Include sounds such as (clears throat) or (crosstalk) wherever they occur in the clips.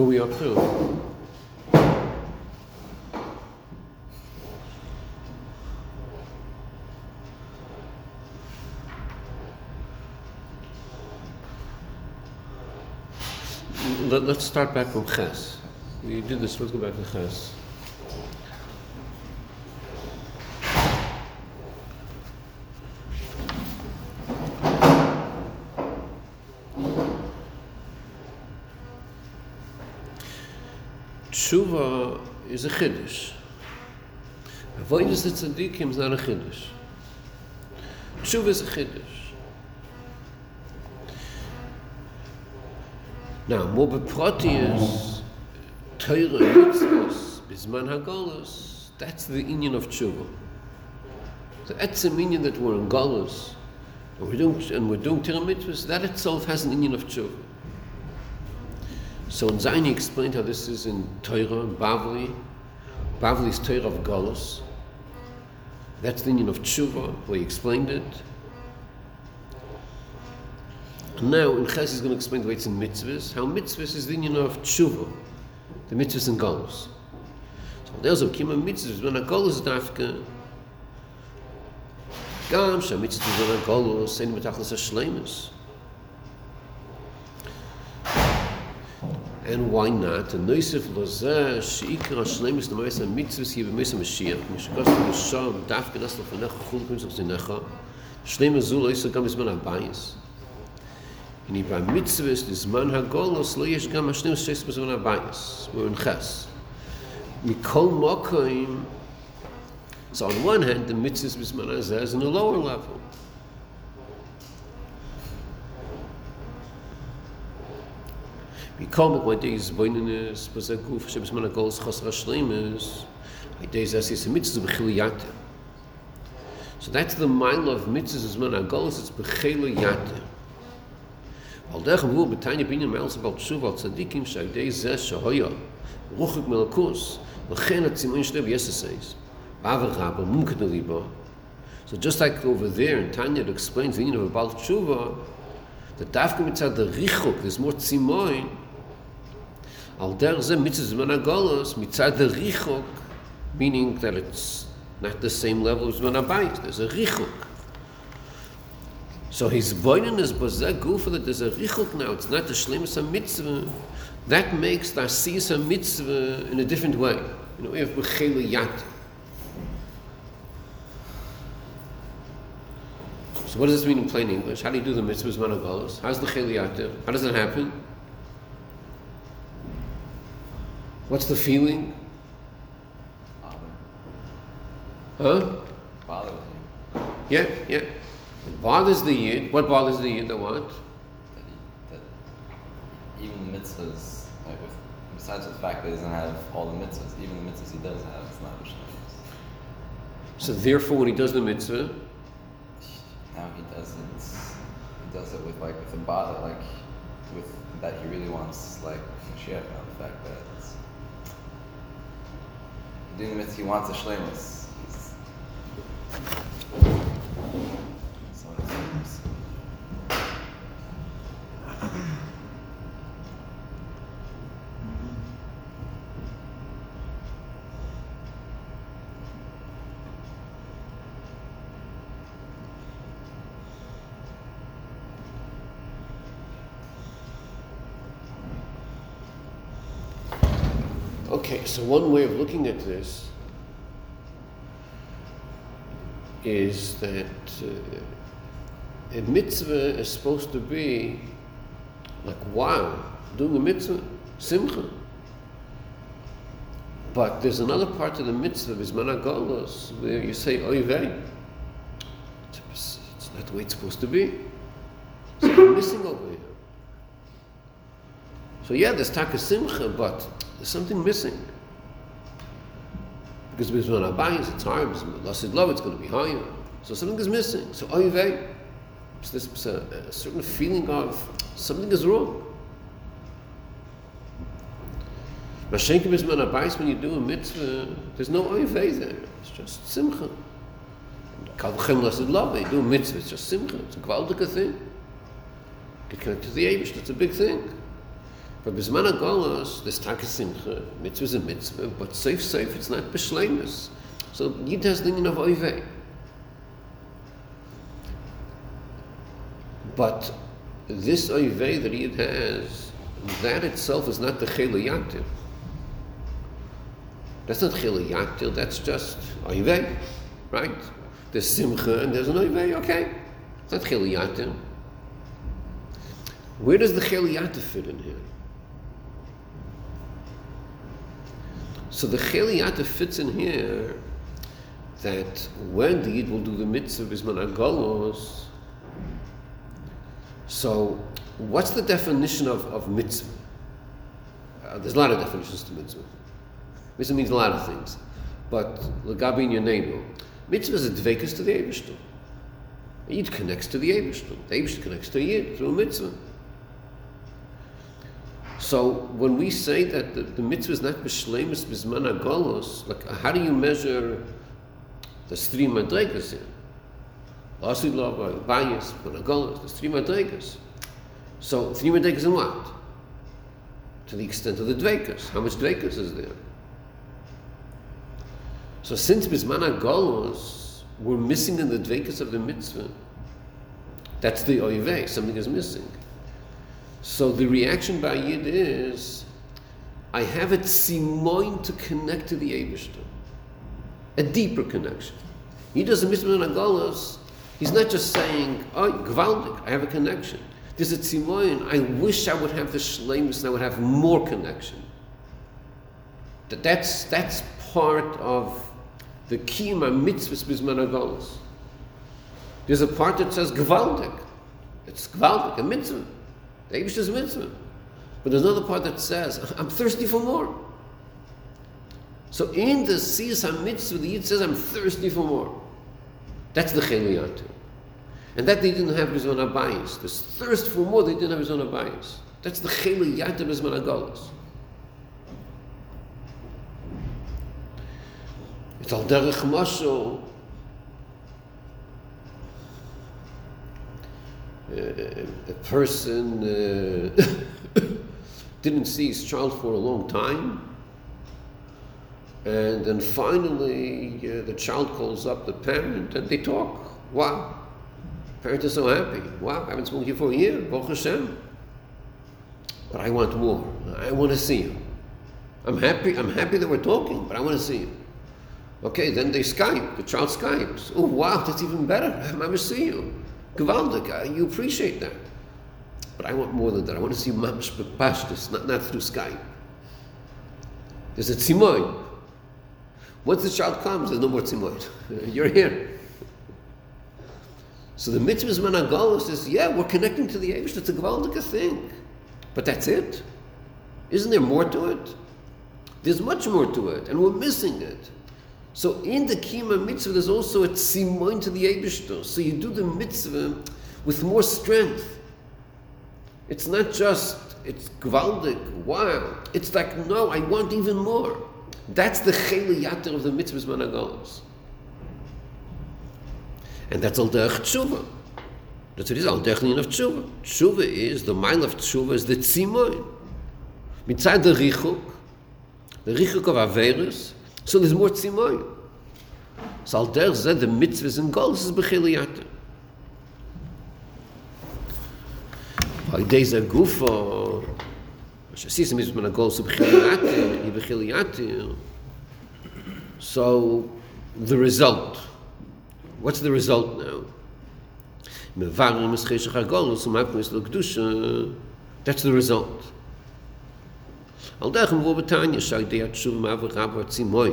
Who we up to? Let, us start back from Ches. We did this, let's go back to Ches. Tshuva is a chiddush. Avoidance the tzaddikim is not a chiddush. Tshuva is a chiddush. Now, more beprati Torah mitzvahs, bisman hagolus, that's the union of tshuva. So that's the meaning that we're in galus, and we're doing, and we're doing Torah mitzvahs, that itself has an union of tshuva. So in he explained how this is in Torah, in Bavli. Bavli is Torah of galus. That's the union of tshuva, where he explained it. Now, in Ches, he's going to explain the way it's in mitzvahs, how mitzvahs is the union of tshuva, the mitzvahs and goals. So there's a kima mitzvahs, when a goal is dafka, gam, sha mitzvahs when a goal is, and why not? And nice if loza she ikra shnei mis tamais a mitzvah ki bemis a mashir mish kosh mish sham daf kedas lo fenach khul kum zot zinacha shnei mazul is kam izman a bayis in i ba mitzvah is man ha golos lo yesh kam shnei mis shes bezman a bayis we un khas mi mokim so on one hand the mitzvah is man a in a lower level. Kol mokim what is boinen was a guf shtes man golos khas rashlim is i days as is mitzvahs bkhiliyat so that's the mile of mitzvahs man golos it's bkhiliyat Al der gewu mit tayne binne mels about shuva tzadikim shay de ze shoya ruchik melkus ve khen at simun shlev yes says. Ave rab mum kedliba so just like over there in tanya explains you know about shuva the dafke mit der richuk des mot simoin al der ze mit ze man galos mit der richuk meaning that it's not the same level as man abayt there's a richuk So his boinen is bozeh gufa that there's a richuk now, it's not a shlemus mitzvah. That makes the asiyas mitzvah in a different way. You know, we have b'chelu yat. So what does this mean in plain English? How do you do the mitzvahs managolos? How's the chelu How does that happen? What's the feeling? Huh? Father. Yeah, yeah. It bothers the Yid. What bothers the Yid? The what? That, he, that even the mitzvahs, like with, besides the fact that he doesn't have all the mitzvahs, even the mitzvahs he does have, it's not Mishnayos. So therefore, when he does the mitzvah, now he does it. He does it with like with a bother, like with that he really wants, like Mashiach. Now the fact that it's, doing the mitzvah, he wants a shlemus. Okay, so one way of looking at this is that uh, a mitzvah is supposed to be like, wow, doing a mitzvah, simcha. But there's another part of the mitzvah, Bismanagolos, where you say, oy vey. It's, it's not the way it's supposed to be. So you're missing over here. So yeah, there's taka simcha, but there's something missing. Because Bisman Abayis, it's higher, Lasid Love, it's going to be higher. So something is missing. So Oyvei, it's this a, a certain feeling of something is wrong. Mashenka Bisman Abayis, when you do a mitzvah, there's no Oyvei there. It's just Simcha. Kalvachem Lasid Love, they do a mitzvah, it's just Simcha. It's a gewaltige thing. Get connected to the Abish, that's a big thing. But Bisman Agolos, this Taka Simcha, mitzvah is a mitzvah, but safe, safe, it's not Bishlemus. So Yid has the meaning of Oivei. But this Oivei that Yid has, that itself is not the Chelayativ. That's not Chelayativ, that's just Oivei, right? There's Simcha and there's an Oivei, okay. It's not Chelayativ. Where does the Chelayativ fit in here? So the Cheliata fits in here that when the Yid will do the mitzvah bisman agolos, so what's the definition of, of mitzvah? Uh, there's a lot of definitions to mitzvah. Mitzvah means a lot of things. But Lagabi in your name, mitzvah is a dvekas to the Ebershter. Yid connects to the Ebershter. The Ebershter connects to Yid through mitzvah. So when we say that the, the mitzvah is not b'shleimus b'zman agolos, like how do you measure the three madregas here? Lasid lava, bayis, agolos, the three madregas. So three madregas in what? To the extent of the dvekas. How much dvekas is there? So since b'zman agolos, we're missing in the dvekas of the mitzvah. That's the oivei, something is missing. So the reaction by Yid is, I have a tzimoin to connect to the Ebershter. A deeper connection. He does a mitzvah in he's not just saying, oh, gvaldik, I have a connection. There's a tzimoin, I wish I would have the shlemus and I would have more connection. That that's, that's part of the kima mitzvahs bisman Agolos. There's a part that says gvaldik. It's gvaldik, a mitzvah. The Abish is mitzvah. But there's another part that says, I'm thirsty for more. So in the Siyas HaMitzvah, the Yid says, I'm thirsty for more. That's the Cheliyatu. And that they didn't have Bizon Abayis. This thirst for more, they didn't have Bizon Abayis. That's the Cheliyatu Bizman Agolas. It's al derech mashal a person uh, (coughs) didn't see his child for a long time, and then finally uh, the child calls up the parent and they talk. Wow, parent is so happy. Wow, I haven't spoken to you for a year. Baruch Hashem. But I want more. I want to see you. I'm happy. I'm happy that we're talking, but I want to see you. Okay, then they Skype. The child Skypes. Oh wow, that's even better. I to see you. Gewaltig, you appreciate that. But I want more than that. I want to see mamish bepashtus, not, not through Skype. There's a tzimoy. Once the child comes, there's no more tzimoy. (laughs) You're here. So the mitzvah's managalos says, yeah, we're connecting to the Avish. It's a gewaldige thing. But that's it. Isn't there more to it? There's much more to it, and we're missing it. So in the Kima mitzvah, there's also a tzimoin to the Eibishter. So you do the mitzvah with more strength. It's not just, it's gvaldik, wow. It's like, no, I want even more. That's the cheliyater of the mitzvahs managolos. And that's al derech tshuva. That's what it is, al derech of tshuva. Tshuva is, the mile of tshuva is the tzimoin. Mitzad the richuk, the richuk of Averus, so there's more tzimoy. So al der zed the mitzvahs and goals is bechiliyata. By days a gufo, Moshe sees mitzvahs when a goals is bechiliyata, i bechiliyata. So the result, what's the result now? Mevarim is cheshach ha-golos, umapnis lo-kedusha, that's the result. אל דאך וואו בטאניע זאג דער צו ma רב צו מוי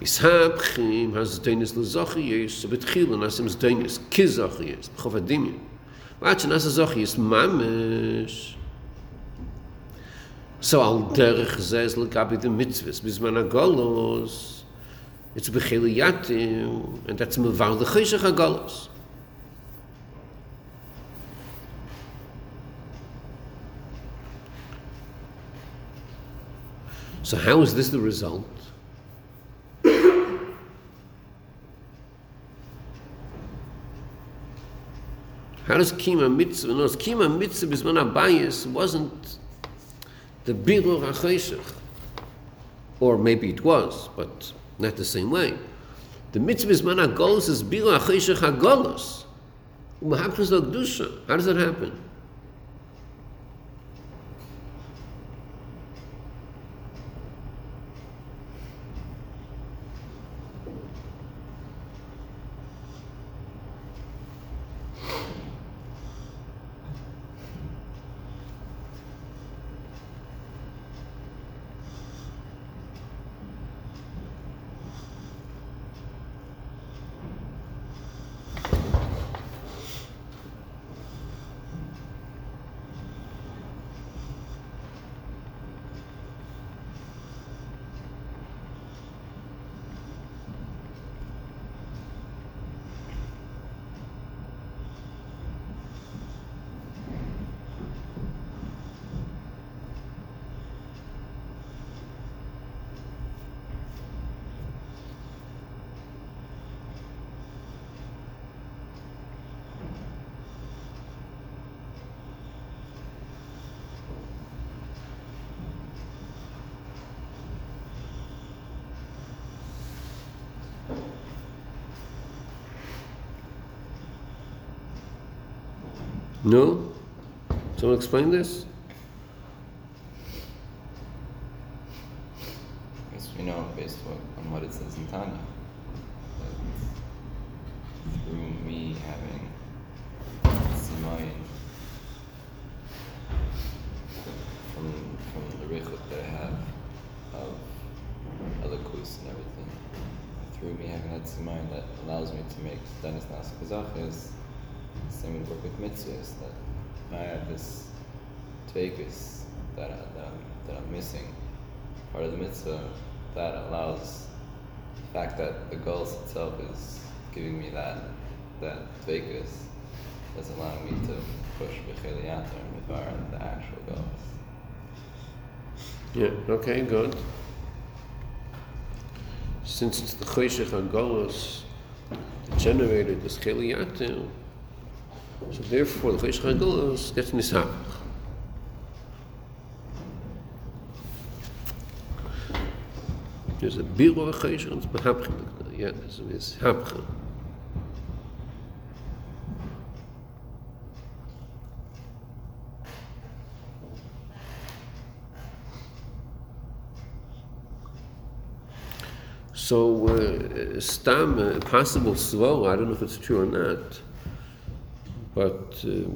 is hab khim has deines lo zakh yes bet khil un asem deines kiz zakh yes khof adim wat shnas zakh yes mam so al der gezel kap de mit bis man a golos. It's bekhil yat and that's me vaud khish a golos. So how is this the result? How does Kima Mitzvah, no, Kima Mitzvah Bisman Abayis wasn't the Birur HaCheshech. Or maybe it was, but not the same way. The Mitzvah Bisman HaGolos is Birur HaCheshech HaGolos. How does that happen? No? Someone explain this? Yes, we know based on what it says in Tanya. That through me having Simayin from from the Rechut that I have of Alakus and everything, through me having that Simayin that allows me to make Dennis Nas Kazakh same would work with mitzvahs that I have this tvekus that, I, that, I'm, missing. Part of the mitzvah that allows the fact that the goals itself is giving me that that tvekus is allowing me to push b'cheliyater and the actual goals. Yeah. Okay. Good. Since it's the choshech hagolos generated this cheliyater, so therefore, the Chosh Chagolos gets nisapach. There's a biru of Chosh and it's behapcha. Yeah, there's a mishapcha. So, uh, stam, uh, possible slow, I don't know if it's true or not. But uh,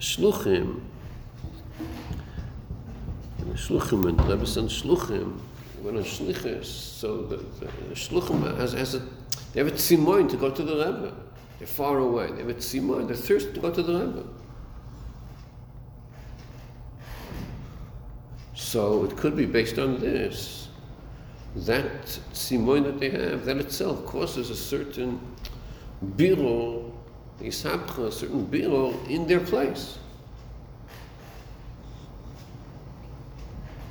shluchim, shluchim and Rebbe said shluchim, when a shlichus, so the, the shluchim has, has a, they have a tzimoin to go to the Rebbe. They're far away. They have a tzimoin, they're thirsty to go to the Rebbe. So it could be based on this. That tzimoin that they have, that itself causes a certain biro Yisabcha, a certain Biro, in their place.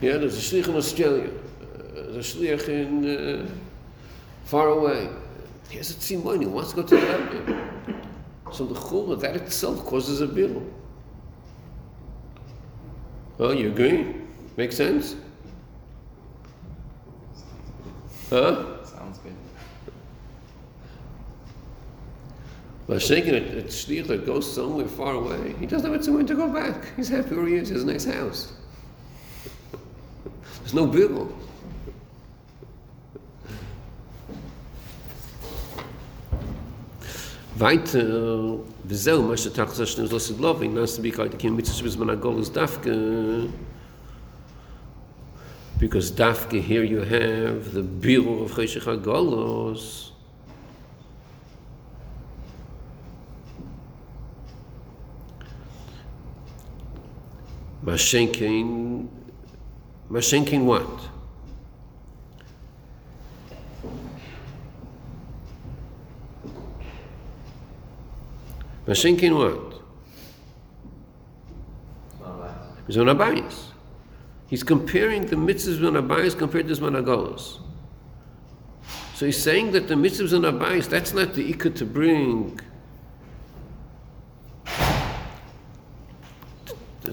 Yeah, there's a shlich in Australia, a shlich in uh, far away. He has a tzimon, he wants to go to the Rebbe. So the chura, that itself causes a bill. Oh, you agree? Make sense? Huh? Sounds good. But shaking a, a shliach that goes somewhere far away, he doesn't have a somewhere to go back. He's happy where he is. He has a nice house. There's no bill. Weiter, וזהו מה שתחת השני לא סדלובי, נעשה בעיקר את הקים מצווה שבזמן הגולוס דווקא, because דווקא here you have the בירור of חשך הגולוס, Mashenkin, Mashenkin what? Mashenkin what? Mizon Abayis. He's comparing the mitzvahs of Abayis compared to Zman So he's saying that the mitzvahs of Abayis, that's not the ikka to bring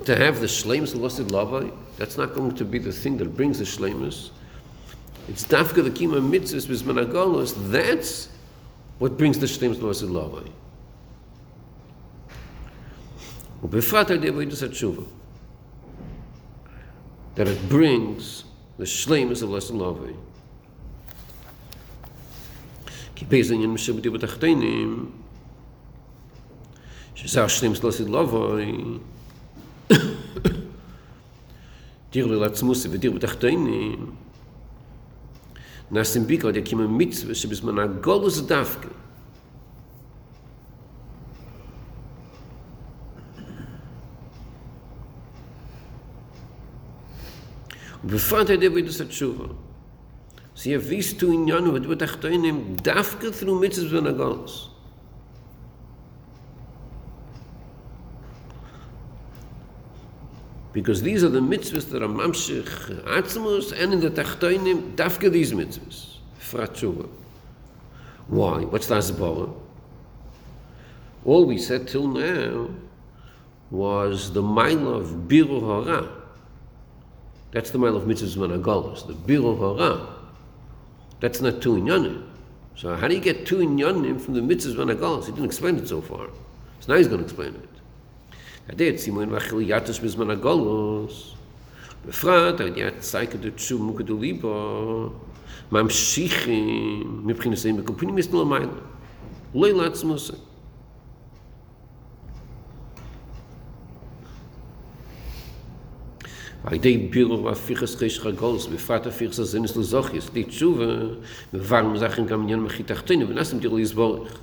to have the shlemus of lasted lavai, that's not going to be the thing that brings the shlemus. It's dafka the kima mitzvahs bisman agolos. That's what brings the shlemus of lasted lavai. ובפרט על ידי אבוידוס התשובה. That it brings the shlemus of lasted lavai. כי באיזה עניין משבדי בתחתינים, שזה השלם של לסיד לבוי, דיר לעצמוסי ודיר בתחתינים, נעשים ביקר עד יקים המצווה שבזמן הגולוס דווקא. ובפרט על ידי אבידוס התשובה. Sie have these two in Yanu, but with Achtoinim, dafka through mitzvahs and agons. Because these are the mitzvahs that are mamshich atzmus, and in the Tachtoinim, dafka these mitzvahs. Fratshuva. Why? What's the Asbara? All we said till now was the mile of Biru Hara. That's the mile of mitzvahs and agons, the Biru Hara. That's not two inyanim. So how do you get two inyanim from the mitzvahs v'nagalos? He didn't explain it so far. So now he's going to explain it. Hadeh tzimoin v'achil yatos b'zman agalos. בפרט, על ידי הצייקה דתשוב מוקה דליבו, ממשיכים מבחינתנו בקופונים יסנו למעלה. לא לעצמוסי. על ידי בירו והפיכס חיש רגולס, בפרט הפיכס הזינס לזוכיס, די תשובה, מבבר מזכן גם עניין מחי תחתינו, ונסים דיר לסבורך.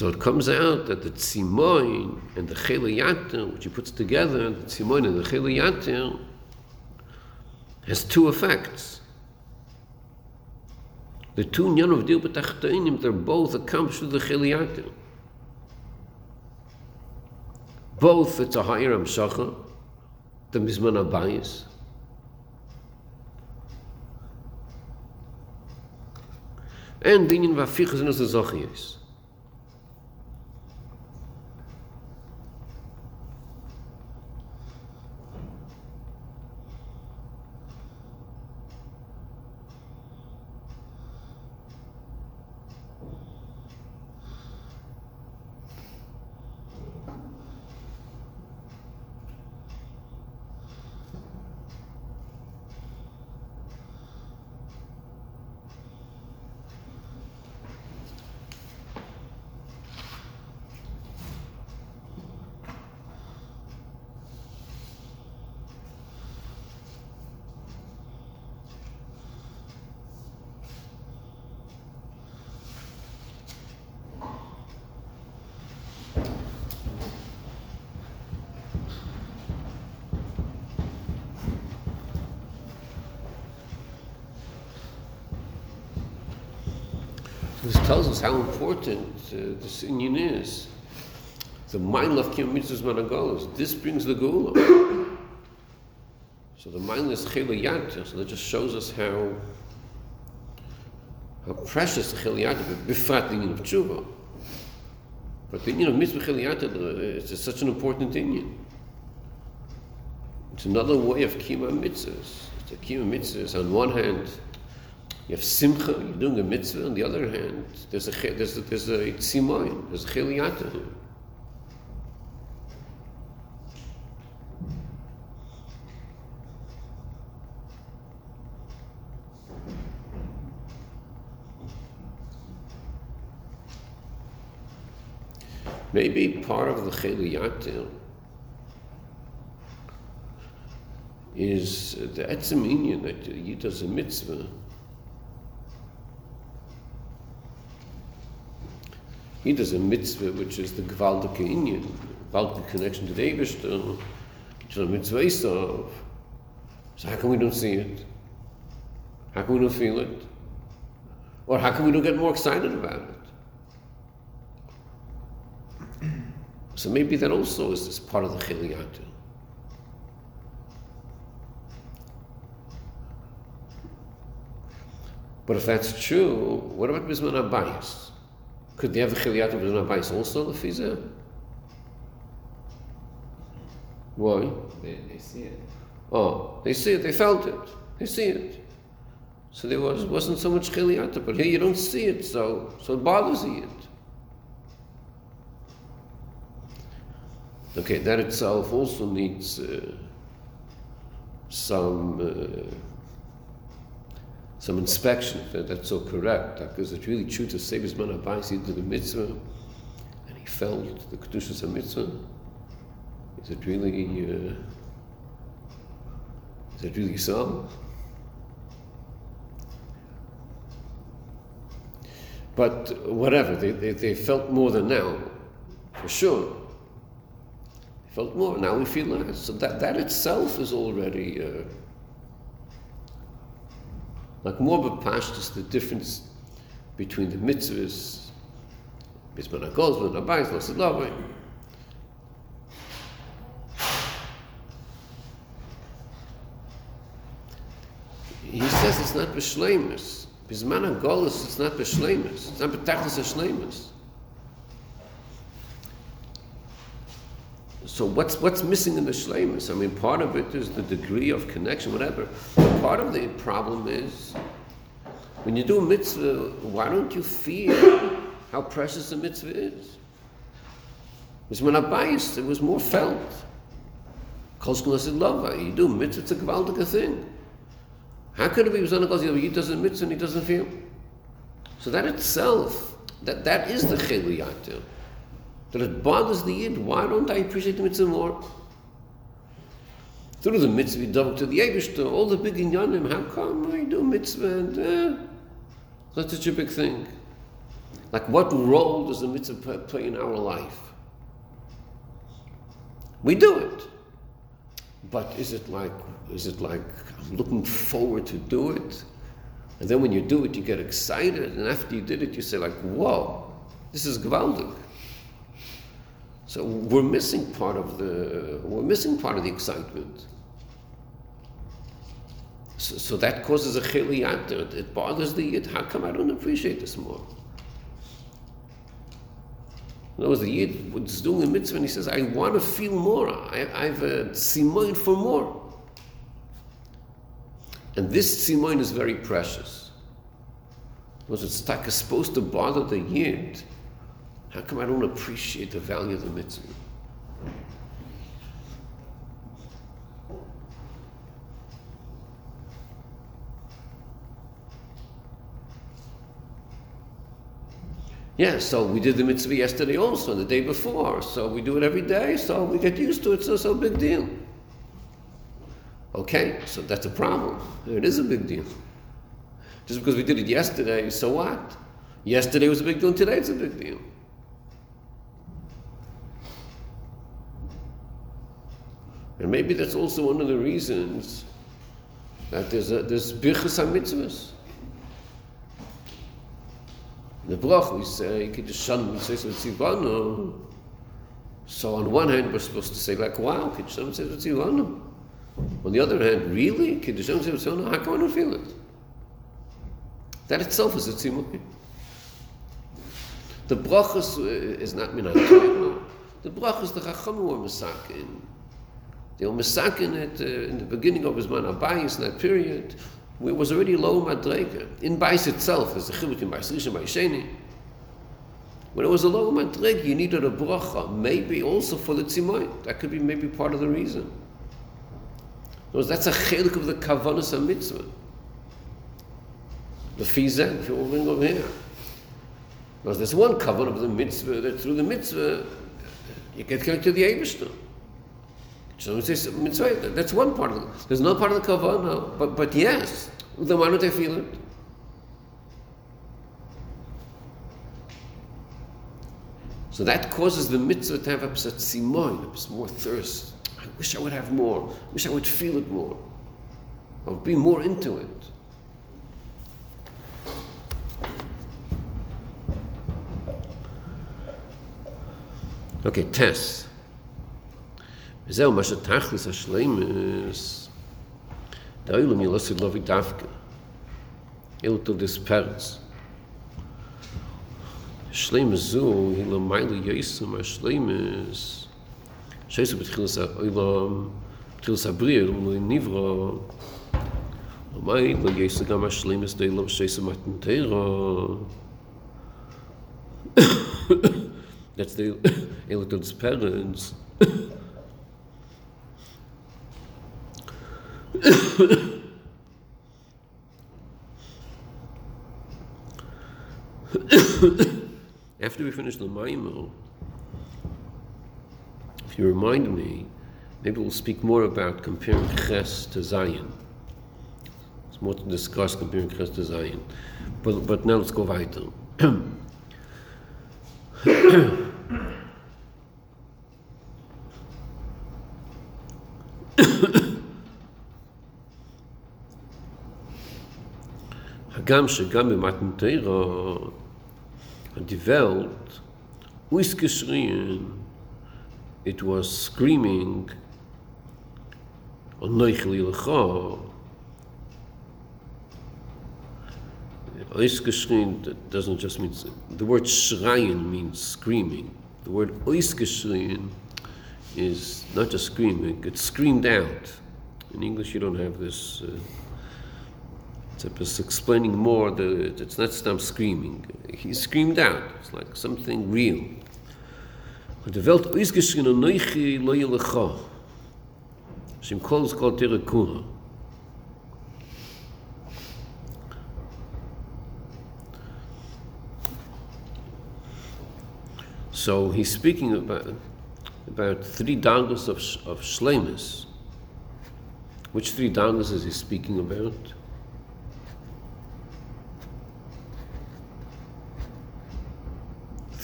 So it comes out that the tzimoin and the chelayater, which he puts together, the tzimoin and the chelayater, has two effects. The two nyan of dil b'tachtoinim, they're both accomplished through the chelayater. Both, it's a higher amshacha, the mizman abayis, and the inyan vafichas the. This tells us how important uh, this union is. The mind of Kim Mitzvahs Managolos. This brings the Gula. so the mind is Chiliyat, so that just shows us how how precious the Chiliyat is, befrat the union of Tshuva. But the union of Mitzvah Chiliyat is such an important union. It's another way of Kima Mitzvahs. The Kima Mitzvahs, on one hand, you have simcha, you're doing a mitzvah. On the other hand, there's a there's a, there's a tzimoyin, there's a chiliyata. Maybe part of the chiliyata is the etzem that you does a mitzvah He does a mitzvah, which is the Gvaldike Inyan, Gvaldike connection to the Eberster, to the mitzvah of. So how come we don't see it? How come we don't feel it? Or how come we don't get more excited about it? So maybe that also is, part of the chiliyatu. But if that's true, what about Bisman Abayis? Could they have a chiliyatu Bisman Abayis also, Lefiza? Why? They, they see it. Oh, they see it, they felt it, they see it. So there was, wasn't so much chiliyata, but here you don't see it, so, so it bothers you. Okay, that itself also needs uh, some uh, some inspection if that's so correct. Because it's really true to say Bisman Abayis he did the mitzvah and he felt the kedushas mitzvah. Is it really? Uh, is it really so? But whatever, they, they, they felt more than now, for sure. They felt more. Now we feel less. So that, that itself is already uh, like more bepashtus, the difference between the mitzvahs, Bisman HaGoz, Bisman HaBayis, Lasid He says it's not b'shleimus. Bisman HaGolus, it's not b'shleimus. It's not b'tachlis ha-shleimus. So what's what's missing in the shleimus? I mean, part of it is the degree of connection, whatever. But part of the problem is when you do a mitzvah, why don't you feel how precious the mitzvah is? Because when Abayis, it was more felt. Kol said love. You do mitzvah, it's a gewaltige thing. How could it be he doesn't mitzvah and he doesn't feel? So that itself, that, that is the chiliyatu. That it bothers the yid. Why don't I appreciate the mitzvah more? Through the mitzvah, double to the Eibishter, all the big inyanim, how come I do mitzvah and eh, that's such a big thing? Like what role does the mitzvah play in our life? We do it. But is it like is it like I'm looking forward to do it? And then when you do it, you get excited, and after you did it, you say like, "Whoa, this is gewaldig." So we're missing part of the we're missing part of the excitement. So, so that causes a chiliyat. It, it bothers the yid. How come I don't appreciate this more? In other words, the yid was doing a mitzvah and he says, I want to feel more. I, I have a uh, simoin for more. And this simoin is very precious. Because it's supposed to bother the yid. How come I don't appreciate the value of the mitzvah? Yeah, so we did the mitzvah yesterday also, the day before. So we do it every day, so we get used to it, so it's no big deal. Okay, so that's a problem. It is a big deal. Just because we did it yesterday, so what? Yesterday was a big deal, and today it's a big deal. And maybe that's also one of the reasons that there's a, there's birchas mitzvahs. the brach we say kid the sun we say so on one hand we're supposed to say like wow kid the sun says tzivano on the other hand really kid the sun says tzivano how can we feel it? That itself is a tzivano the brach is, uh, is not min the brach is the chacham who are masakin they were masakin at, uh, in the beginning of his man abayis in that period it was already low madrega. In Bais itself, as a chiluk in Bais Rishon, Bais when it was a low madrega, you needed a bracha, maybe also for the tzimoy. That could be maybe part of the reason. Because that's a chiluk of the kavanas mitzvah. The fizeh, if you will bring over here. Because there's one kavan of the mitzvah, that through the mitzvah, you get connected to the Eibishter. So mitzvah, that's one part of it. There's no part of the kavanah, but, but yes, then why don't they feel it? So that causes the mitzvah to have a simoin, more thirst. I wish I would have more. I wish I would feel it more. I would be more into it. Okay, test. זהו, מה שתכלס השלימס, דה אילו מי לא סילובי דווקא, אילו תו דספרס. שלימס זו, אילו מיילו יסו מה שלימס, שיסו בתחילס האילום, בתחילס הבריא, אילו מלוי נברו, ומיילו יסו גם השלימס דה אילום שיסו מתנתרו, That's the Elitons parents. (coughs) After we finish the Maimel, if you remind me, maybe we'll speak more about comparing Ches to Zion. It's more to discuss comparing Ches to Zion. But, but now let's go weiter. (coughs) הגם שגם במתנתרא developed Uiskeshriin, it was screaming on Noichli Lecha. Uiskeshriin doesn't just mean, the word Shrayin means screaming. The word Uiskeshriin is not just screaming, it's screamed out. In English, you don't have this. Uh, it's explaining more that it's not stop screaming. He screamed out. It's like something real. Welt geschrien neuchi kol tere. So he's speaking about about three dangas of of. Which three dangas is he speaking about?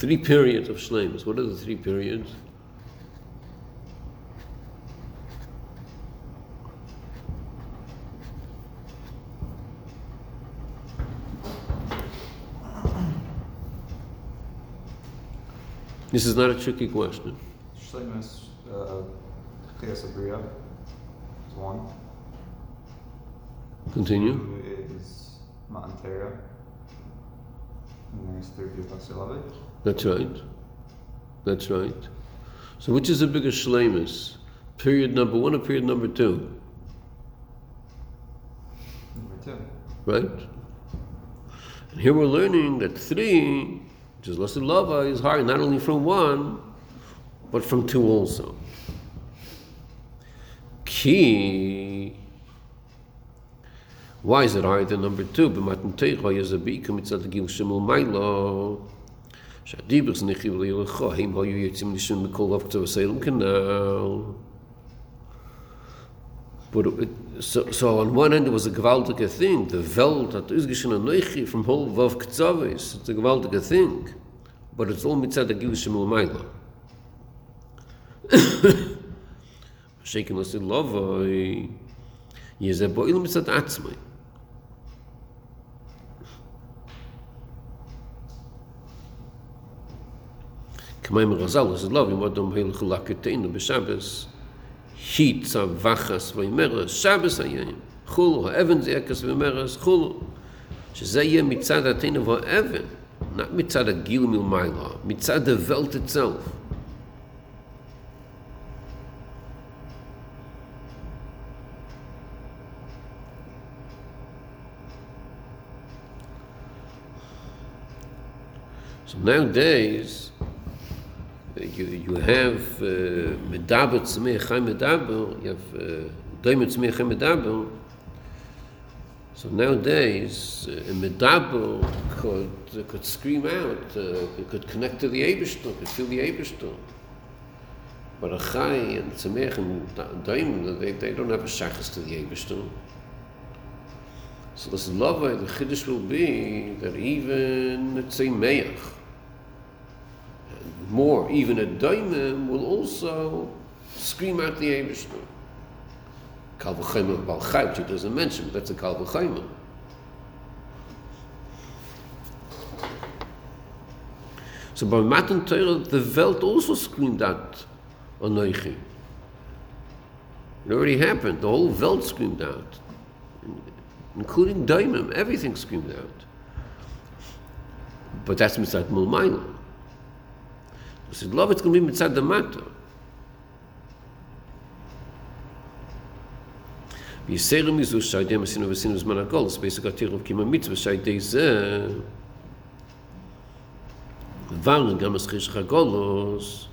Three periods of shlemus. What are the three periods? This is not a tricky question. Shlemus, uh, Abriya is one. Continue. Two is Matan Torah. And there's three Basilavik. That's right. That's right. So which is the biggest shlemus? Period number one or period number two? Number two. Right? And here we're learning that three, which is Lasa Lava, is higher not only from one, but from two also. Key. Why is it higher than number two? B'matan teicha yazabika mitzad gil shemul mailo. שהדיבר זה נחייב לילך, הם היו יוצאים לשם מכל אף קצב הסלם canal. But it, so, so on one end it was a gewaltige thing. The Welt hat ausgeschen an Neuchi from whole Vav Ktzavis. It's a gewaltige thing. But it's all mitzad agilishim l'mayla. (coughs) Shaken us in love, yezeh bo'il mitzad atzmai. kemaim razal es lov im odom hel khulaketein be shabbes hit tsav vachas ve mer shabbes ayem khul even ze ekes ve mer khul שזה יהיה מצד התינו ואבן, not מצד הגיל מלמעלה, מצד הוולט itself. So nowadays, you you have uh, medaber tzmei chay medaber you have uh, doim tzmei chay medaber so nowadays uh, a medaber could could scream out uh, could connect to the Ebershter could feel the Ebershter but a chay and tzmei and doim they, they don't have a shachas to the Ebershter so this love the chiddush will be that even let's say meach more, even a daimim will also Scream out the Eivishter. Kal v'chayim Baal which it doesn't mention, but that's a Kal v'chayim. So by Matan Torah, the Welt also screamed out Anoichi. It already happened. The whole Welt screamed out, including Daimim. Everything screamed out. But that's Mitzad Mulmayla. Das ist Lovitz kommt mit Zad Damato. Wie es sehr im Isus, schei dem Asinu Vesinu Zman Akol, es bei Sogar Tirov Kima Mitzvah, schei dei זה, warnen גם es Chish Chagolos,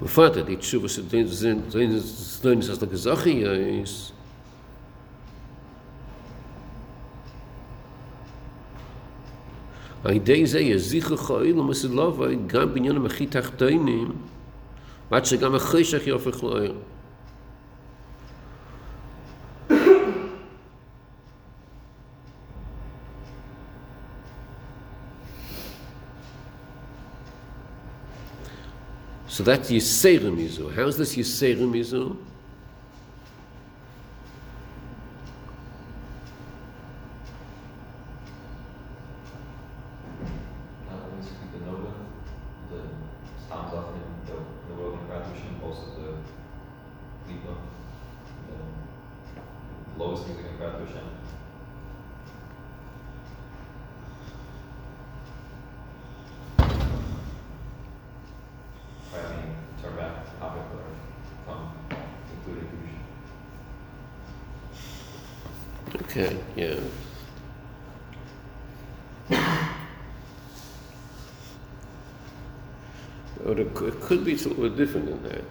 Mein Vater, die zu, was er drin sind, drin sind, drin sind, drin sind, als der Gesache hier ist. Aber die Idee ist, er ist sicher, ich will, um es zu laufen, ich kann mich nicht mehr, ich kann mich So that's Yisera Mizu. How's this Yisera Mizu? Now, basically the Nova, the stands off in the, the world in graduation, also the Lipa, the lowest music in graduation. Right, I mean, turn back topic or come include a Okay, yeah. Or it cou- it could be a little bit different than that.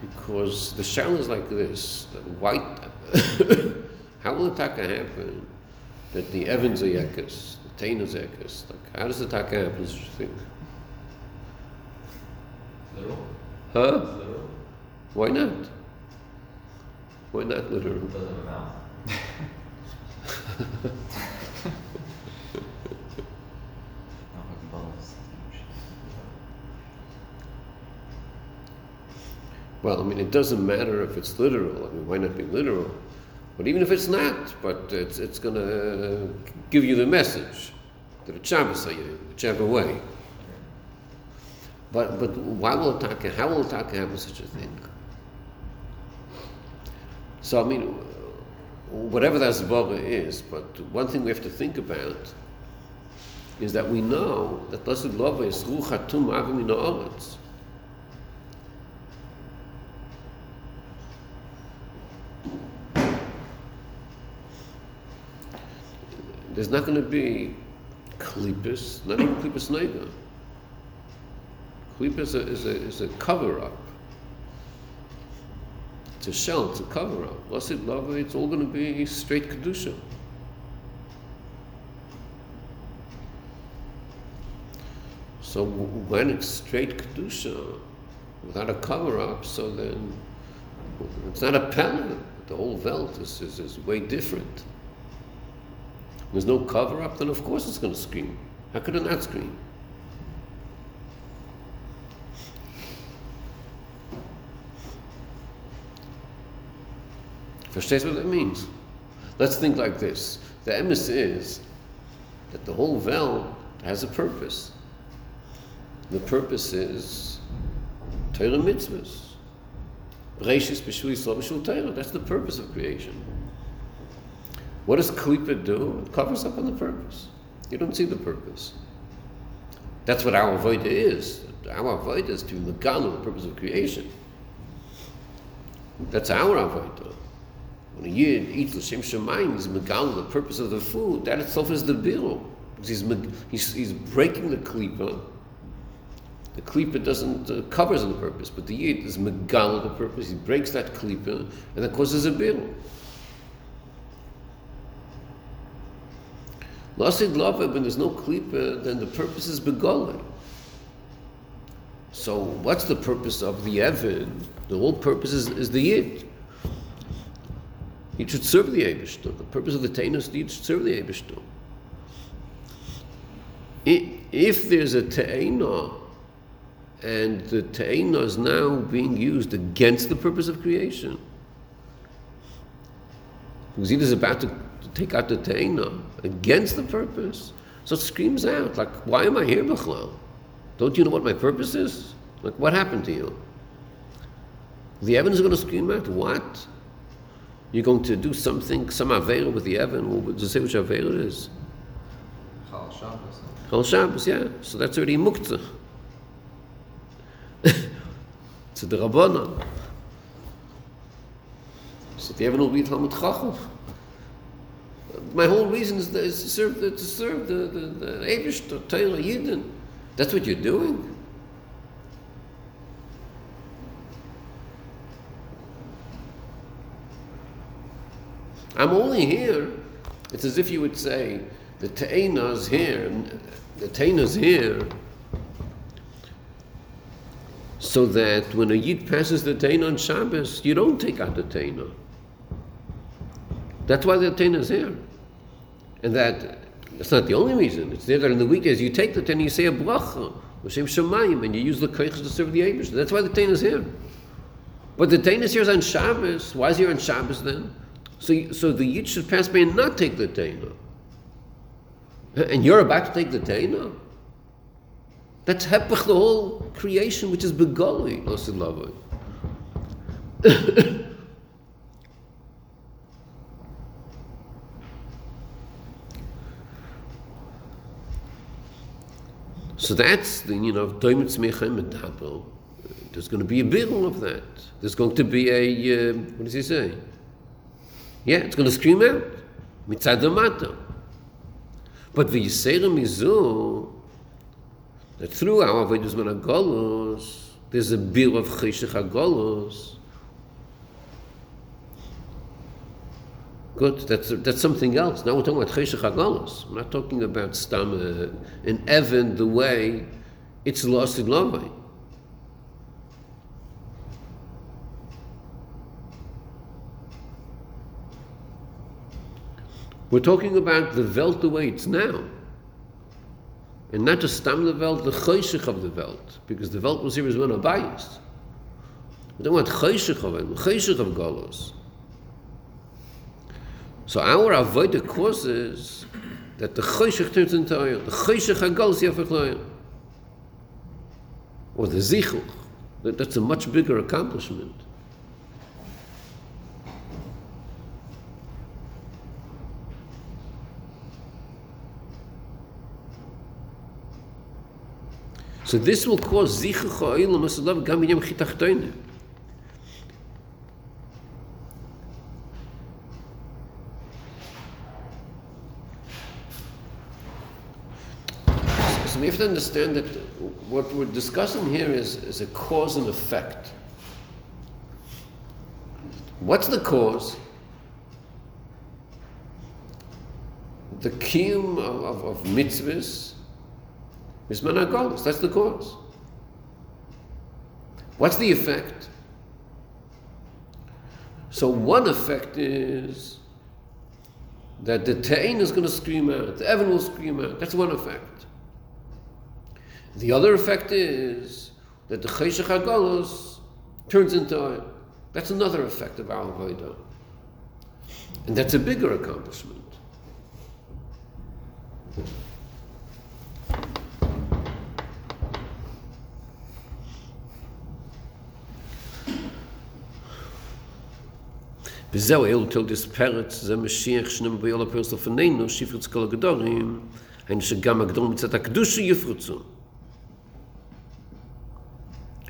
Because the shell is like this, that white, (laughs) how will the taka happen that the Evans are yakas, the Tainas are yakas? Like, how does the taka happen, do you think? Literal? Huh? Literal? Why not? Why not literal? It doesn't amount. (laughs) (laughs) Not like bubbles. Well, I mean, it doesn't matter if it's literal. I mean, why not be literal? But even if it's not, but it's, it's going to give you the message to the Shabbos, whichever way. But, but why will Taka, how will Taka have such a thing? So, I mean, whatever that Zbora is, but one thing we have to think about is that we know that Lasud Lova is Ruch Hatum Avim There's not going to be klippas, not even klippas neighbor. Klippa is a, is a, is a cover up. It's a shell, it's a cover up. Lasid lava, it's all going to be straight kedusha. So when it's straight kedusha, without a cover up, so then it's not a pellet. The whole velt is, is, is way different. There's no cover up, then of course it's going to scream. How could it not scream? Verstehst what that means? Let's think like this. The emes is that the whole Vel has a purpose. The purpose is Torah mitzvahs. That's the purpose of creation. What does Klippa do? It covers up on the purpose. You don't see the purpose. That's what our avodah is. Our avodah is to negano the purpose of creation. That's our avodah. When a yid eats l'shem shemayim, he's megal the purpose of the food. That itself is the bill. He's, he's, he's breaking the klipa. The klipa doesn't uh, covers the purpose, but the yid is megal the purpose. He breaks that klipa, and that causes a bill. Lasid lava, when there's no klipa, then the purpose is begolai. So what's the purpose of the Evan? The whole purpose is, is the Yid. He should serve the Eibishter. The purpose of the Tainus is to serve the Eibishter. If there's a Taina, and the Taina is now being used against the purpose of creation, because he is about to, to take out the Taina against the purpose, so it screams out, like, why am I here, Bechlal? Don't you know what my purpose is? Like, what happened to you? The Evan is going to scream out, what? You're going to do something, some Avera with the Evan, does it say which Avera it is? Chal Shabbos. Chal Shabbos, yeah. So that's already Muktzah. it's a Rabbanon. So the Evan will be Talmud Chacham. My whole reason is, to serve the, to serve the, the, the Abish, the Torah Yidden. That's what you're doing. I'm only here. It's as if you would say, the Ta'ina is here, the Ta'ina is here, so that when a Yid passes the Ta'ina on Shabbos, you don't take out the Ta'ina. That's why the Ta'ina is here. And that, it's not the only reason. It's there that in the weekdays you take the and you say a bracha, Hashem Shemayim, and you use the Koiches to serve the Abish. That's why the Ta'ina is here. But the Ta'ina is here on Shabbos. Why is he on Shabbos then? So, so the Yid should pass by and not take the Taina. And you're about to take the Taina? That's hepech the whole creation, which is begoli, Lavoi. (laughs) so that's the, you know, Doimitz Mechem and There's going to be a bill of that. There's going to be a, uh, what does he say? Yeah, it's going to scream out. Mitzad mata. But the Yisera Mizu, that through our HaGolos, there's a bill of Cheshech HaGolos. Good, that's, that's something else. Now we're talking about Cheshech HaGolos. We're not talking about Stam, uh, and Evan, the way it's lost in Lovai. We're talking about the Welt the way it's now. And not just Stam the Welt, the Choshech of the Welt. Because the Welt was here as one of bias. We don't want Choshech of it, Choshech of Golos. So our avoided causes that the Choshech turns into oil. The Choshech HaGolos Yafach Or the Zichuch. That's a much bigger accomplishment. So this will cause ha'ilam asalav gam chitachtoine. Understand that what we're discussing here is, is a cause and effect. What's the cause? The kiyum of, of, of mitzvahs Bisman HaGolus, that's the cause. What's the effect? So one effect is that the Ta'in is going to scream out, the Evan will scream out. That's one effect. The other effect is that the Cheshach HaGolus turns into oil. That's another effect of our Avodah. And that's a bigger accomplishment. וזהו אלו תל דיס פרץ, זה משיח שנם ביול הפרס לפנינו, שיפרץ כל הגדורים, היינו שגם הגדורים מצד הקדושה יפרצו.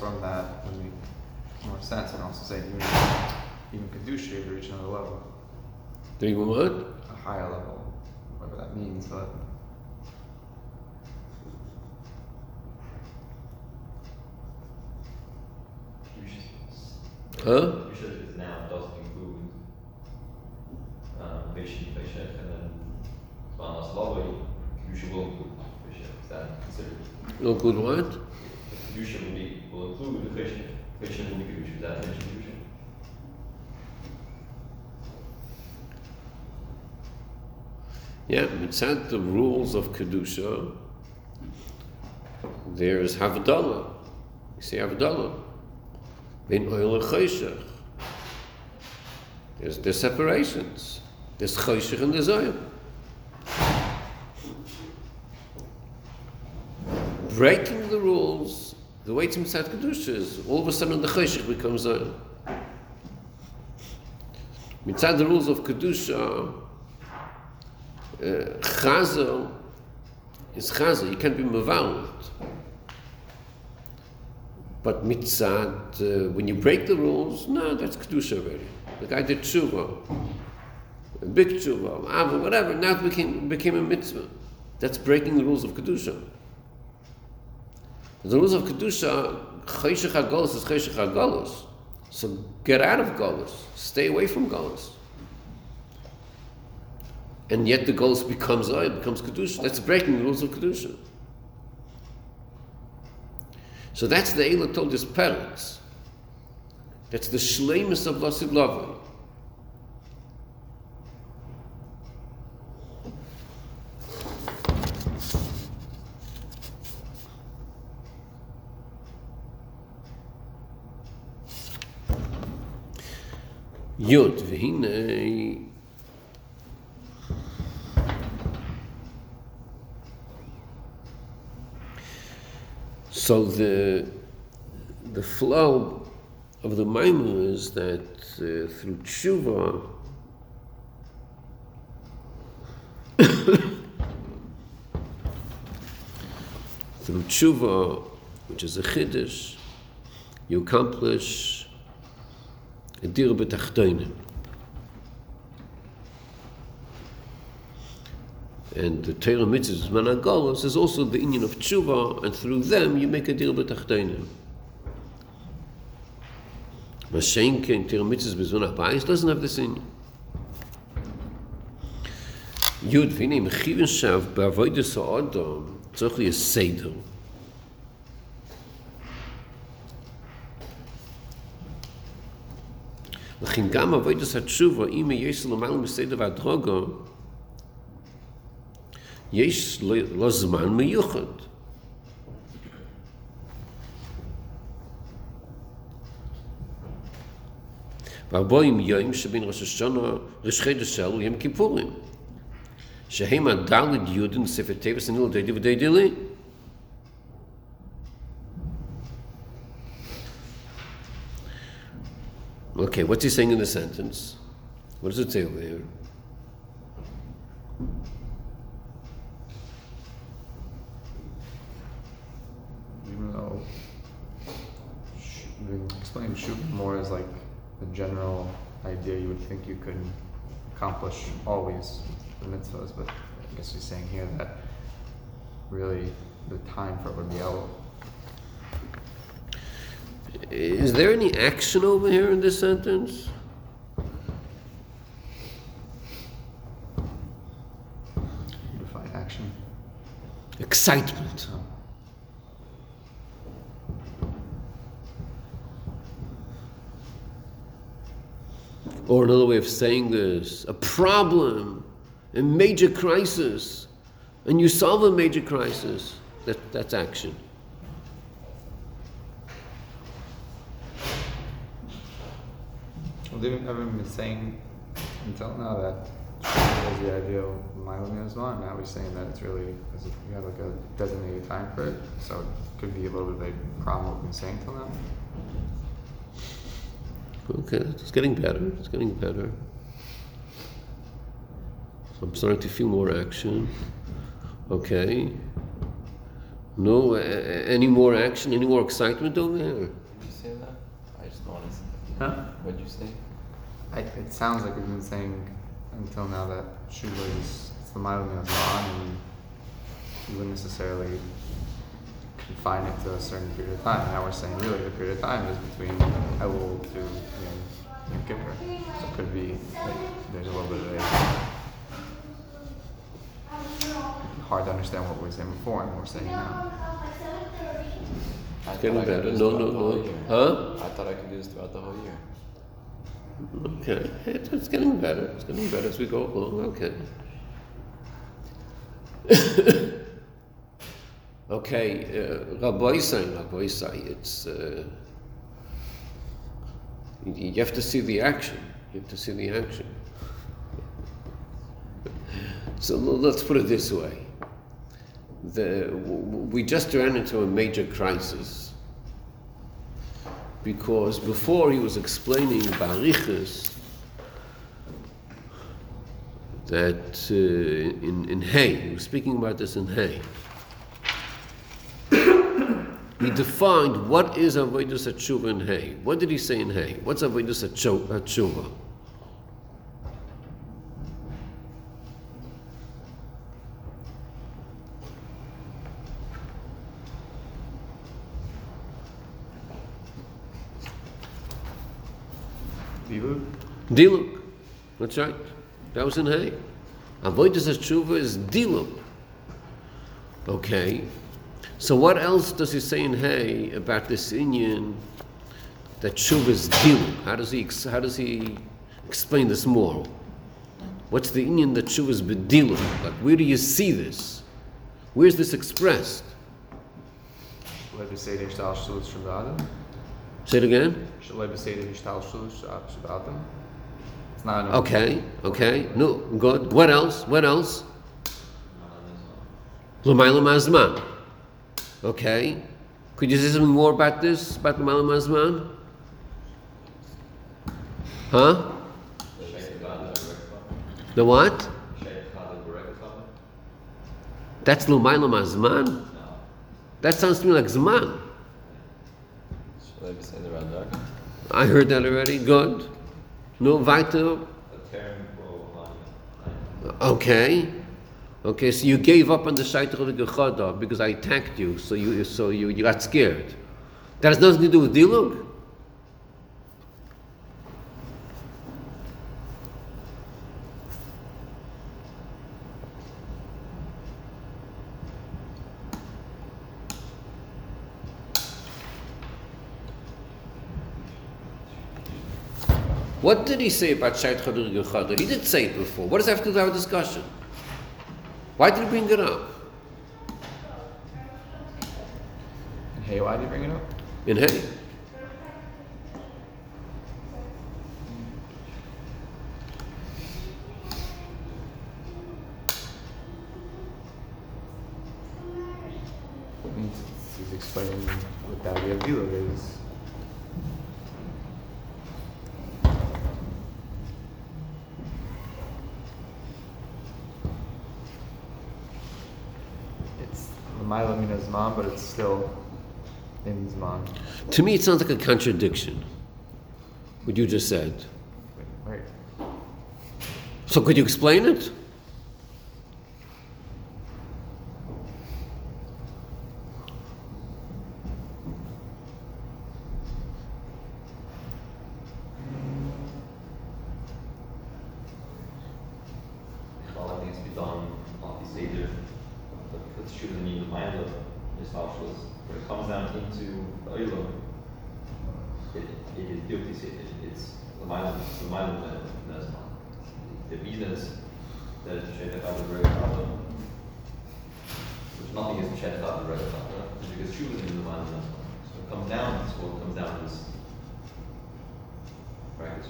to transform that would make more sense, and also say even even kedusha to reach another level, Do you what? a higher level, whatever that means. But Huh? Kedusha is now doesn't include um, patient, patient, and then Zman Aslavoi, Kedusha will include patient. Is that considered? No good what? Kedusha will be, will include the patient, patient will be Kedusha. Is that mentioned Kedusha? Yeah, mitzad the rules of kedusha. There's havdalah. You see havdalah. Then oil choshech. There's there's separations. There's choshech and there's oil. Breaking the rules, the way to mitzad kedusha is all of a sudden the choshech becomes oil. Mitzad the rules of kedusha. Chazer is chazer. You can't be mevalit. But mitzad, uh, when you break the rules, no, that's kedusha already. The guy did tshuva, a big tshuva, ava, whatever. Now it became became a mitzvah. That's breaking the rules of kedusha. The rules of kedusha, chayshich hagolus is chayshich hagolus. So get out of golus. Stay away from golus and yet the golus becomes oil, becomes kedusha. That's breaking the rules of kedusha. So that's the Eila told his parents. That's the shlemus of Lasid Lavai. Yud v'hinei So the the flow of the Maimon is that uh, through tshuva, (coughs) through tshuva, which is a chiddush, you accomplish a dir. And the Torah mitzvahs managolos is also the union of tshuva, and through them you make a deal b'tachtoinim. Mashenke in Torah mitzvahs b'zman habayis doesn't have this in. Yud v'nei mechivin shav b'avodas ha'adam tzorch li seder. לכן גם עבודת התשובה, אם יש למעלה מסדר והדרוגו, יש לו זמן מיוחד. וארבעים יום שבין ראש השונה, ראש חדש של ויום כיפורים. שהם הדלת יודן ספר טבע סניל די ודי דילי. Okay, what's he saying in the sentence? What does? Explain shuvah more as like the general idea you would think you could accomplish always the mitzvahs, but I guess he's saying here that really the time for it would be out. Is there any action over here in this sentence? Define action. Excitement. Oh. Or another way of saying this a problem, a major crisis, and you solve a major crisis. That, that's action. Well, haven't been saying until now that was the idea of Milam as well. Now we're saying that it's really we have like a designated time for it, so it could be a little bit of a problem we've been saying till now. Okay, it's getting better. It's getting better. I'm starting to feel more action. Okay. No, a- a- any more action? Any more excitement over here? Did you say that? I just don't want to. Huh? What'd you say? I, it sounds like we've been saying until now that Shuba is it's the Ma'alim Yazman and you wouldn't necessarily confine it to a certain period of time. Now we're saying really the period of time is between Elul to you know, Yom Kippur. So it could be like there's a little bit of a hard to understand what we were saying before and what we're saying now. I It's getting thought I could better. No, no, no. Huh? I thought I could do this throughout the whole year. Okay, it, it's getting better. It's getting better as we go along. Okay. (laughs) okay, uh, Rabbi say, Rabbi say, it's. Uh, you have to see the action. You have to see the action. So let's put it this way: the, we just ran into a major crisis because before he was explaining Barichas that uh, in, in Hay, he was speaking about this in Hay. He defined what is Avodah Tshuva in Hay. What did he say in Hay? What's Avodah Tshuva? Diluk? Diluk. That's right. That was in Hay. Avodah Tshuva is Diluk. Okay. So what else does he say in Hay about this Inyan that Tshuva is Diluk? How does he ex- how does he explain this more? What's the Inyan that Tshuva is Bediluk? Like where do you see this? Where's this expressed? Say the Ishtal Shulus Shabbatim? Say it again. Should I say the Ishtal Shulus Shabbatim? It's not an Okay, okay. No, good. What else? What else? L'mayla mazman. Okay. Could you say something more about this, about l'mayla mazman? Huh? The what? That's l'mayla mazman? That sounds to me like zman. I be saying the Radak? I heard that already. Good. No, weiter. Okay. Okay, so you gave up on the Shaita because I attacked you, so you so you, you got scared. That has nothing to do with Dilug? What did he say about Gechada? He did say it before. What does that have to do with our discussion? Why did you bring it up? And hey, why did you bring it up? In Hay. He's, explaining what idea of Diluk is. The Ma'alim Zman, but it's still in Zman. To me, it sounds like a contradiction. What you just said. Right. So could you explain it? All that needs to be done on the Seder. Let's shoot the mind of this Auschwitz. When it comes down into the Oilam, it, it is guilty Seder. It's the mind it's the mind the Nesma. The business that is Shedek out of the Regular which nothing is of the Regular because Shuv is in the mind of the Nesma. So it comes down, this what comes down is practice.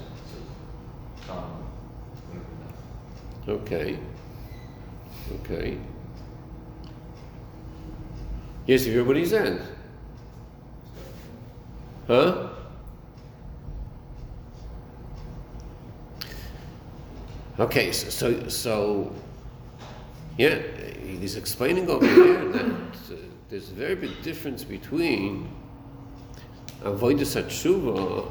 So, um, it. Okay. Okay. Yes, if everybody's in. Huh? Okay, so, so, so yeah, he's explaining over here that uh, there's a very big difference between avoidus hatshuva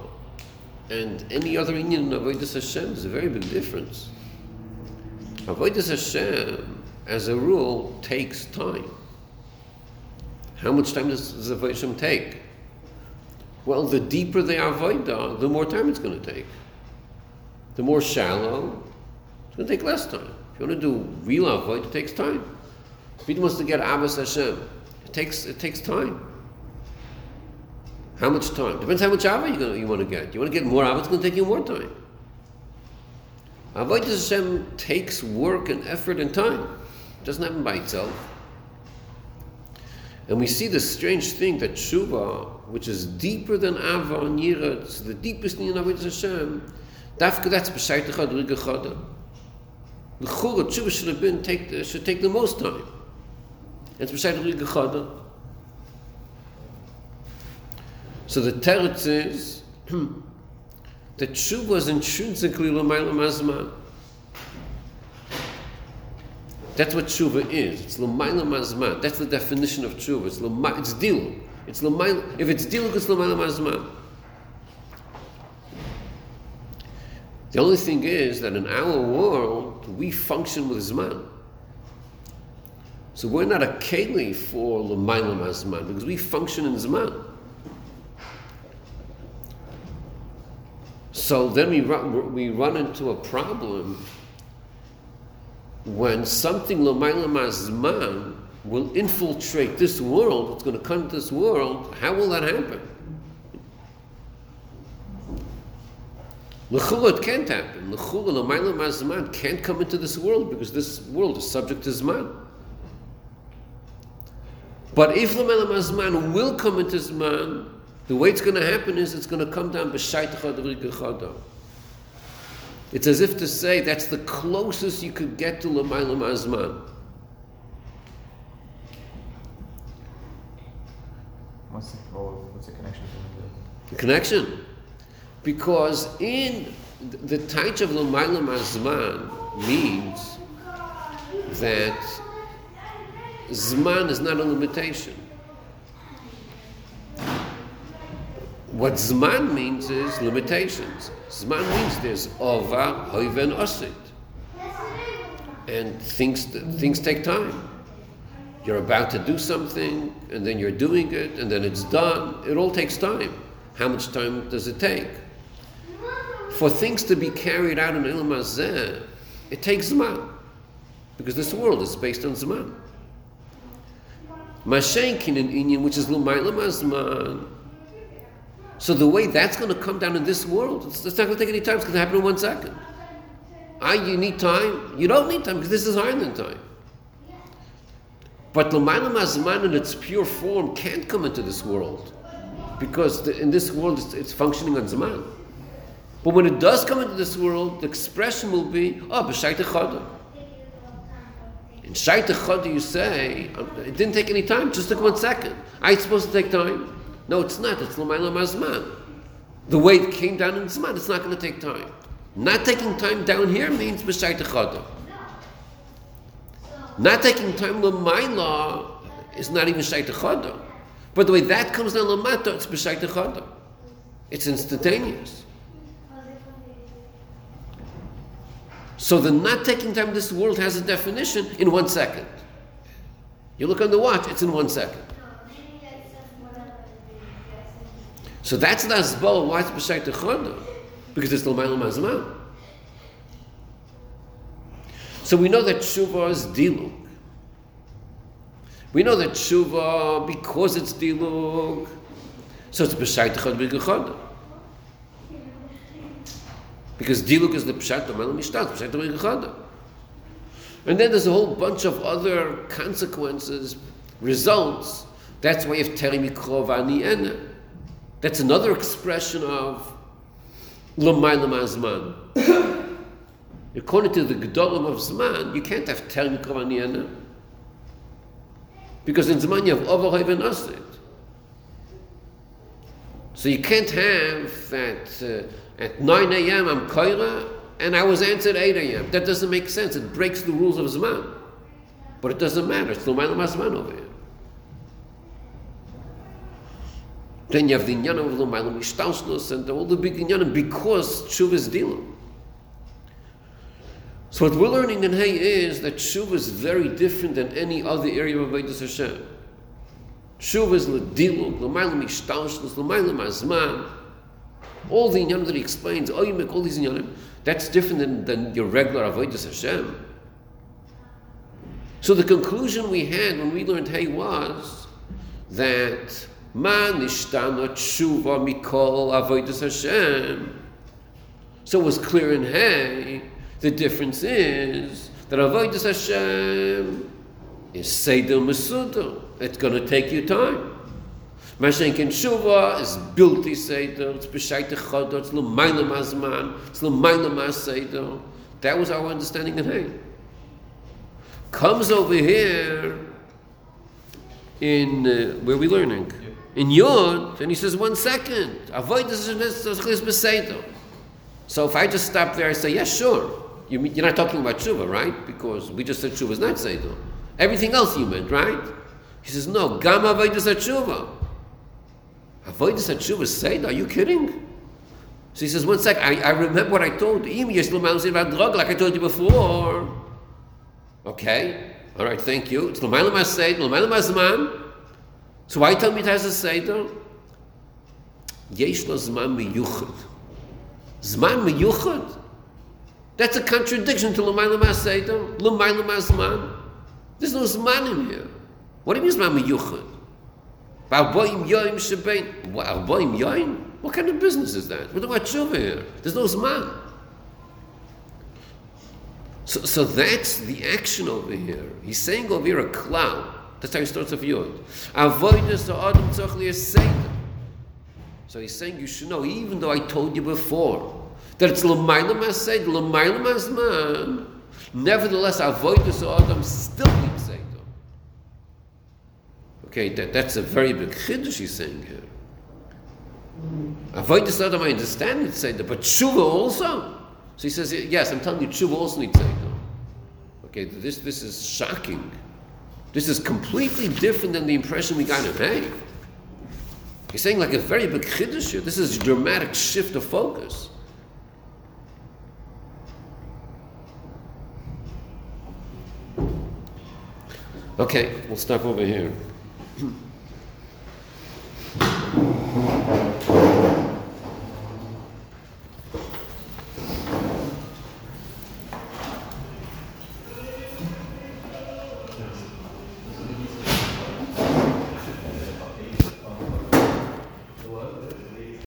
and any other Indian avoidus Hashem. There's a very big difference. Avoidus Hashem, as a rule, takes time. How much time does, the Avodah take? Well, the deeper they the Avodah, the more time it's going to take. The more shallow, it's going to take less time. If you want to do real Avodah, it takes time. If he wants to get Abbas Hashem, it takes, it takes time. How much time? Depends how much Ava you, you want to get. You want to get more Ava, it's going to take you more time. Avodah Hashem takes work and effort and time. It doesn't happen by itself. And we see the strange thing that Tshuva, which is deeper than Ava and Yira, it's the deepest thing in Avodah Hashem, dafka that's b'shayt echad riga chada. The chura, Tshuva should have been, take, the, should take the most time. It's b'shayt riga chada. So the teretz is (clears throat) that Tshuva is intrinsically l'mayla mazman. That's what tshuva is. It's l'mayla mazman. That's the definition of tshuva. It's l'ma, it's diluk. It's l'mayla. If it's diluk, it's l'mayla mazman. The only thing is that in our world we function with zman. So we're not a keli for l'mayla mazman because we function in zman. So then we run, we run into a problem when something mazman will infiltrate this world, it's going to come to this world, how will that happen? L'chula, it can't happen. L'chula, l'mayla mazman can't come into this world because this world is subject to zman. But if l'mayla mazman will come into zman, the way it's going to happen is it's going to come down b'shayt It's as if to say that's the closest you could get to l'mayla mazman. What's the, what's the connection the connection. Because in the taich of L'mayla Mazman means that Zman is not a limitation. What Zman means is limitations. Zman means there's Ova, Hoiv, and Osid. And things, things take time. You're about to do something, and then you're doing it, and then it's done. It all takes time. How much time does it take? For things to be carried out in Ilm Hazeh, it takes Zman. Because this world is based on Zman. Mashenkin in Inyan, which is Lumayla Zman. So the way that's going to come down in this world, it's, it's not going to take any time. It's going to happen in one second. Ah, you need time? You don't need time because this is higher than time. But L'mayla Mazman in its pure form can't come into this world because the, in this world it's, it's, functioning on Zman. But when it does come into this world, the expression will be, oh, b'shayt echada. In shayt echada you say, um, it didn't take any time, just took one second. I it's supposed to take time. No, it's not. It's L'mayla Mazman. The way it came down in Zman, it's not going to take time. Not taking time down here means b'shayt echada. Not taking time l'mayla is not even shayt echada. But the way that comes down lamata, it's b'shayt echada. It's instantaneous. So the not taking time this world has a definition in one second. You look on the watch, it's in one second. So that's the asbal why it's b'shayt echada, because it's l'mayla mazman. So we know that tshuva is diluk. We know that tshuva, because it's diluk, so it's b'shayt echad b'gechad. Because diluk is the pshat malam mishtat, pshat of b'gechad. And then there's a whole bunch of other consequences, results. That's why you have teri ena. That's another expression of l'mayla mazman. (coughs) According to the Gedolim of Zman, you can't have Mikov Because in Zman you have Overhev and Asid. So you can't have that uh, at 9 a.m. I'm Koira, and I was answered 8 a.m. That doesn't make sense. It breaks the rules of Zman. But it doesn't matter. It's Mazman over here. Then you have the Inyanim of L'mayla Mishtaushnus and all the big Inyanim because Tshuva is Dilam. So what we're learning in Hay is that Tshuva is very different than any other area of Avodah Hashem. Tshuva is L'diluk, L'mayla Mishtaushnus, L'mayla Mazman. All the Inyanim that he explains, oh, you make all these Inyanim, that's different than, than your regular Avodah Hashem. So the conclusion we had when we learned Hay was that Ma nishtana tshuva mikol avodas Hashem. So it was clear in Hay. The difference is that avodas Hashem is seder mesudo. It's going to take you time. Mashenkin tshuva is bilti seder. It's b'shaita chodot. It's l'mayla mazman. It's l'mayla mas seder. That was our understanding in Hay. Comes over here in uh, where we learning in Yod, and he says one second. Avoid this. So if I just stop there, I say yes, sure. You, you're not talking about tshuva, right? Because we just said tshuva is not seder. Everything else you meant, right? He says no. Gam avodas tshuva. Avodas tshuva is seder. Are you kidding? So he says one second. I, I remember what I told him. you. Like I told you before. Okay. All right. Thank you. It's l'mayla mas seder. L'mayla mas man. So why tell me it has a seder? Yesh lo zman miyuchad. Zman miyuchad? That's a contradiction to l'mayla mas seder. L'mayla mas man. There's no zman in here. What do you mean zman miyuchad? Arboim yoim shebein. Arboim yoim? What kind of business is that? We're talking about tshuva here. There's no zman. So, so that's the action over here. He's saying over here a cloud. That's how he starts off Yod. To Adam Tzachli is Satan. So he's saying you should know, even though I told you before, that it's Lamaila Mased, Lamaila Masman, nevertheless, to Adam still means Satan. Okay, that, that's a very big chiddush he's saying here. To Adam, I understand it's Satan, but Tshuva also. So he says, yes, I'm telling you, Tshuva also needs Satan. Okay, this, this is shocking. This is completely different than the impression we got in Hay. He's saying like a very big chiddush here. This is a dramatic shift of focus. Okay, we'll stop over here. (clears throat)